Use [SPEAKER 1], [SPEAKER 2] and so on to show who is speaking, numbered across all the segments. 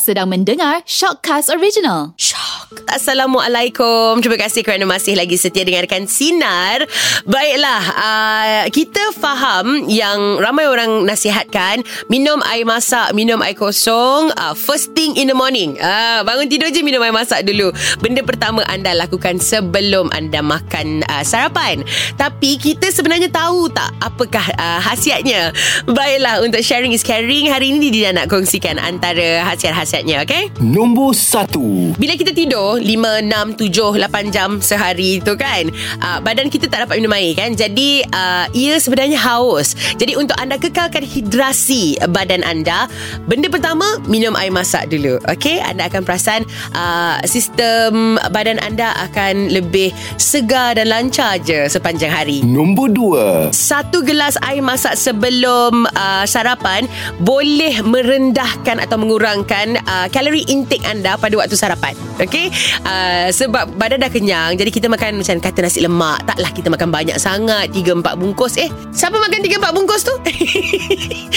[SPEAKER 1] Sedang mendengar Shockcast Original.
[SPEAKER 2] Shock. Assalamualaikum. Terima kasih kerana masih lagi setia dengarkan Sinar. Baiklah, uh, kita faham yang ramai orang nasihatkan minum air masak, minum air kosong uh, first thing in the morning. Uh, bangun tidur je minum air masak dulu. Benda pertama anda lakukan sebelum anda makan uh, sarapan. Tapi kita sebenarnya tahu tak apakah uh, khasiatnya? Baiklah, untuk sharing is caring, hari ini Dina nak kongsikan antara khasiat-khasiatnya, okay?
[SPEAKER 3] Nombor satu.
[SPEAKER 2] Bila kita tidur 5, 6, 7, 8 jam sehari tu kan uh, Badan kita tak dapat minum air kan Jadi uh, ia sebenarnya haus Jadi untuk anda kekalkan hidrasi badan anda Benda pertama minum air masak dulu Okay Anda akan perasan uh, Sistem badan anda akan lebih segar dan lancar je sepanjang hari
[SPEAKER 3] Nombor dua.
[SPEAKER 2] satu gelas air masak sebelum uh, sarapan boleh merendahkan atau mengurangkan uh, kalori intake anda pada waktu sarapan. Okey? Uh, sebab badan dah kenyang jadi kita makan macam kata nasi lemak. Taklah kita makan banyak sangat 3 4 bungkus. Eh, siapa makan 3 4 bungkus tu?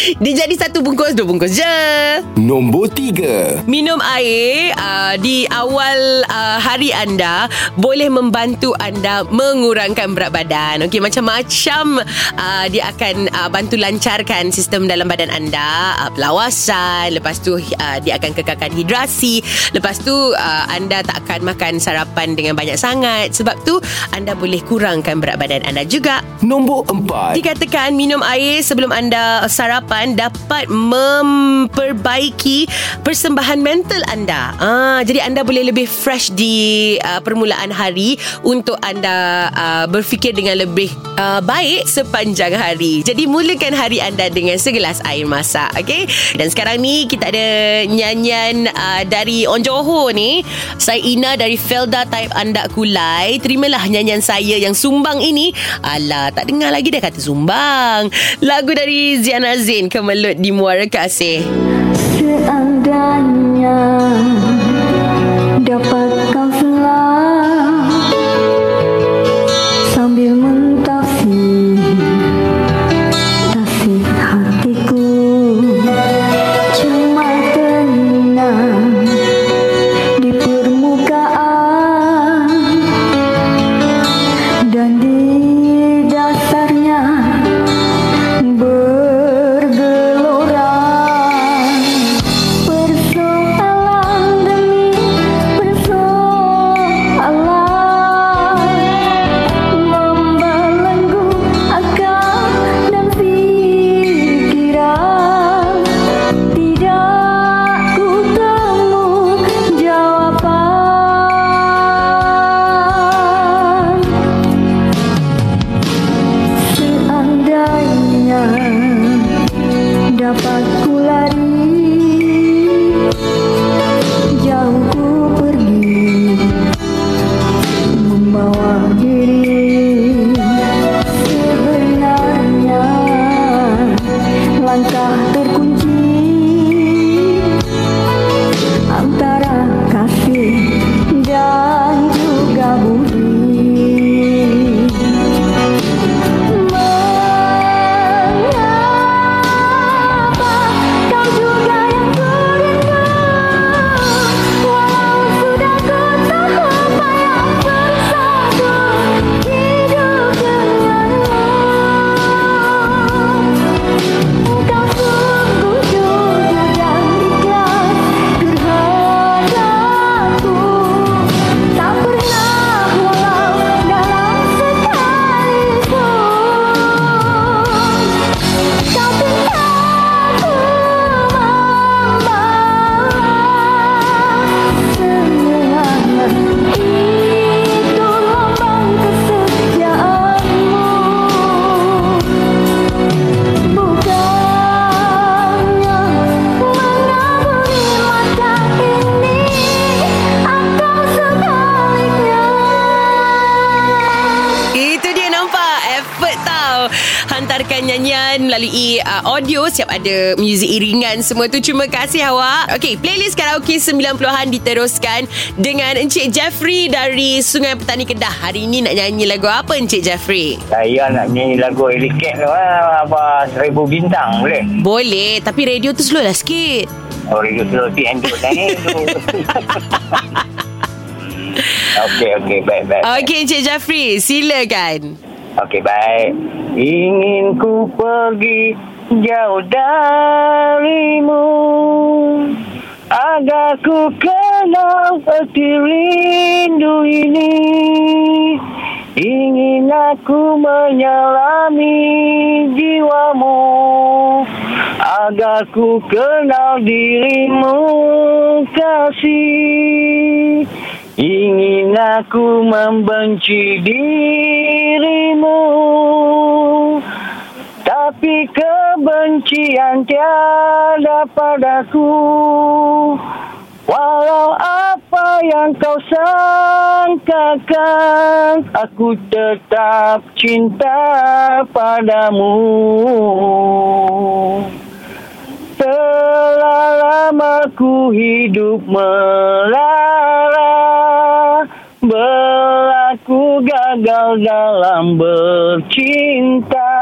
[SPEAKER 2] Dia jadi satu bungkus, dua bungkus je.
[SPEAKER 3] Nombor tiga.
[SPEAKER 2] Minum air uh, di awal uh, hari anda boleh membantu anda mengurangkan berat badan. Okey, macam-macam uh, dia akan uh, bantu lancarkan sistem dalam badan anda, uh, pelawasan, lepas tu uh, dia akan kekalkan hidrasi, lepas tu uh, anda tak akan makan sarapan dengan banyak sangat. Sebab tu anda boleh kurangkan berat badan anda juga.
[SPEAKER 3] Nombor empat.
[SPEAKER 2] Dikatakan minum air sebelum anda sarapan dapat memperbaiki persembahan mental anda. Ah, jadi anda boleh lebih fresh di uh, permulaan hari untuk anda uh, berfikir dengan lebih uh, baik sepanjang hari. Jadi mulakan hari anda dengan segelas air masak, okey? Dan sekarang ni kita ada nyanyian uh, dari On Johor ni. Saya Ina dari Felda Type Anda Kulai. Terimalah nyanyian saya yang sumbang ini. Alah, tak dengar lagi dah kata sumbang. Lagu dari Ziana Zain kemelut di Muara Kasih.
[SPEAKER 4] Seandainya dapat
[SPEAKER 2] Spirit. Hantarkan nyanyian Melalui uh, audio Siap ada Muzik iringan Semua tu Terima kasih awak Okay playlist karaoke 90-an Diteruskan Dengan Encik Jeffrey Dari Sungai Petani Kedah Hari ini nak nyanyi lagu apa Encik Jeffrey?
[SPEAKER 5] Saya nak nyanyi lagu Eliket tu lah, apa seribu bintang boleh?
[SPEAKER 2] Boleh Tapi radio tu slow lah sikit
[SPEAKER 5] Orang itu suruh si endut naik tu. Okey, okey. Baik, baik.
[SPEAKER 2] Okey Encik Jafri, silakan.
[SPEAKER 5] Okey, baik. Ingin ku pergi jauh darimu Agar ku kenal peti rindu ini Ingin aku menyelami jiwamu Agar ku kenal dirimu kasih Ingin aku membenci dirimu Tapi kebencian tiada padaku. Walau apa yang kau sangkakan Aku tetap cinta padamu. Telah lama ku hidup melara Berlaku gagal dalam bercinta.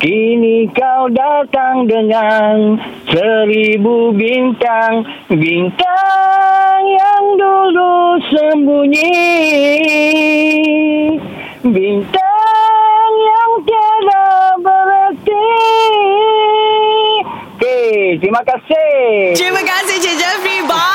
[SPEAKER 5] Kini kau datang dengan seribu bintang. Bintang yang dulu sembunyi. Bintang yang tiada berarti Okey, terima kasih.
[SPEAKER 2] Terima kasih Jafri. Baik sungguh.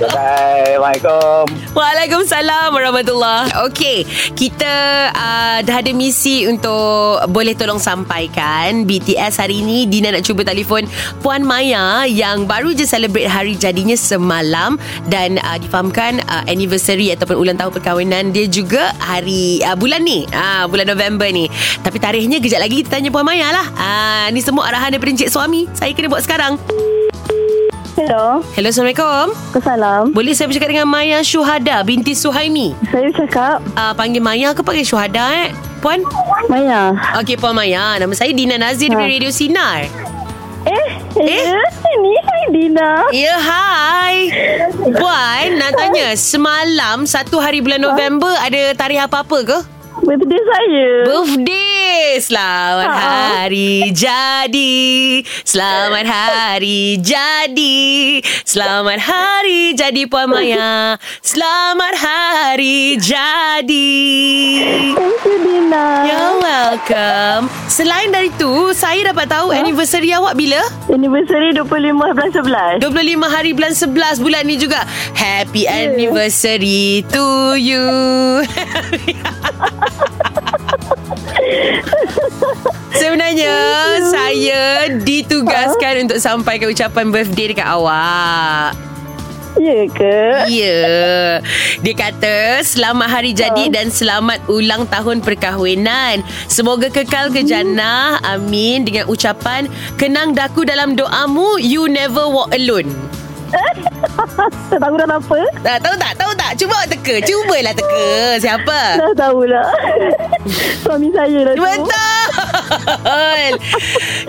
[SPEAKER 5] Assalamualaikum
[SPEAKER 2] Waalaikumsalam warahmatullahi Okey, kita uh, dah ada misi untuk boleh tolong sampaikan BTS hari ini Dina nak cuba telefon Puan Maya yang baru je celebrate hari jadinya semalam dan uh, difahamkan uh, anniversary ataupun ulang tahun perkahwinan dia juga hari uh, bulan ni, uh, bulan November ni. Tapi tarikhnya kejap lagi kita tanya Puan Maya lah. Uh, ni semua arahan daripada Encik Suami. Saya kena buat sekarang.
[SPEAKER 6] Hello.
[SPEAKER 2] Hello, Assalamualaikum.
[SPEAKER 6] Assalam.
[SPEAKER 2] Boleh saya bercakap dengan Maya Syuhada binti Suhaimi?
[SPEAKER 6] Saya cakap
[SPEAKER 2] uh, panggil Maya ke panggil Syuhada eh? Puan?
[SPEAKER 6] Maya.
[SPEAKER 2] Okey, Puan Maya. Nama saya Dina Nazir
[SPEAKER 6] Ha.
[SPEAKER 2] dari Radio Sinar.
[SPEAKER 6] Eh,
[SPEAKER 2] Eh?
[SPEAKER 6] eh? Ini saya Dina.
[SPEAKER 2] Ya, hai. Puan, nak tanya. Semalam, satu hari bulan November, ada tarikh apa-apa ke?
[SPEAKER 6] Birthday saya.
[SPEAKER 2] Birthday. Selamat
[SPEAKER 6] Ha.
[SPEAKER 2] hari jadi. Selamat hari jadi. Selamat hari jadi Puan Maya. Selamat hari jadi.
[SPEAKER 6] Thank you, Dina.
[SPEAKER 2] You're welcome. Selain dari tu, saya dapat tahu anniversary awak bila?
[SPEAKER 6] Anniversary 25 bulan 11.
[SPEAKER 2] 25 hari bulan 11 bulan ni juga. Happy anniversary to you. Sebenarnya saya ditugaskan untuk sampaikan ucapan birthday dekat awak.
[SPEAKER 6] Ya ke?
[SPEAKER 2] Ya. Dia kata selamat hari jadi dan selamat ulang tahun perkahwinan. Semoga kekal ke jannah. Amin. Dengan ucapan kenang daku dalam doamu you never walk alone.
[SPEAKER 6] Tak tahu dah apa?
[SPEAKER 2] Tak tahu tak? Tahu tak? Cuba teka. Cubalah teka. Siapa?
[SPEAKER 6] Dah tahu lah. Suami saya tu.
[SPEAKER 2] Betul.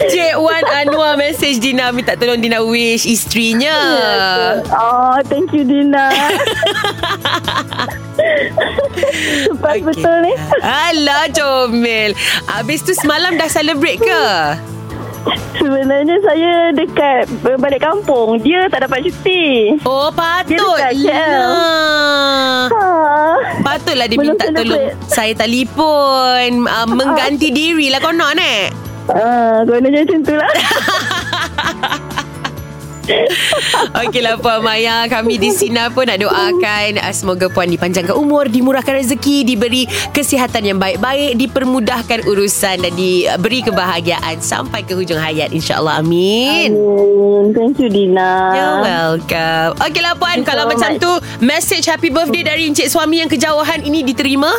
[SPEAKER 2] Cik Wan Anwar message Dina minta tolong Dina wish isterinya.
[SPEAKER 6] Oh, thank you, Dina. Tepat okay. betul ni.
[SPEAKER 2] Alah comel. Habis tu semalam dah celebrate ke?
[SPEAKER 6] Sebenarnya saya dekat balik kampung. Dia tak dapat cuti.
[SPEAKER 2] Oh
[SPEAKER 6] KL.
[SPEAKER 2] patutlah.
[SPEAKER 6] Ha.
[SPEAKER 2] Patutlah dia
[SPEAKER 6] Belum
[SPEAKER 2] minta tolong saya telefon uh, mengganti diri lah konon eh.
[SPEAKER 6] Ah, kau nak macam tu lah.
[SPEAKER 2] Okeylah Puan Maya Kami di Sina pun nak doakan uh, Semoga Puan dipanjangkan umur Dimurahkan rezeki Diberi kesihatan yang baik-baik Dipermudahkan urusan Dan diberi kebahagiaan Sampai ke hujung hayat InsyaAllah Amin
[SPEAKER 6] Amin. Thank you, Dina.
[SPEAKER 2] You're welcome Okeylah Puan
[SPEAKER 6] Thank
[SPEAKER 2] Kalau
[SPEAKER 6] so
[SPEAKER 2] macam
[SPEAKER 6] much.
[SPEAKER 2] tu Message happy birthday Dari Encik Suami yang kejauhan ini Diterima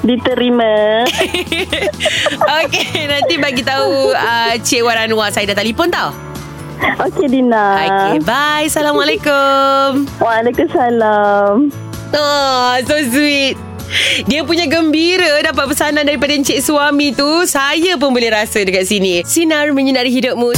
[SPEAKER 6] Diterima.
[SPEAKER 2] Okey Nanti bagi tahu uh, Cik Wan Saya dah telefon tau
[SPEAKER 6] Okey, Dina.
[SPEAKER 2] Okey bye Assalamualaikum
[SPEAKER 6] Waalaikumsalam.
[SPEAKER 2] Oh, so sweet. Dia punya gembira dapat pesanan daripada encik suami tu. Saya pun boleh rasa dekat sini. Sinar menyinari hidupmu.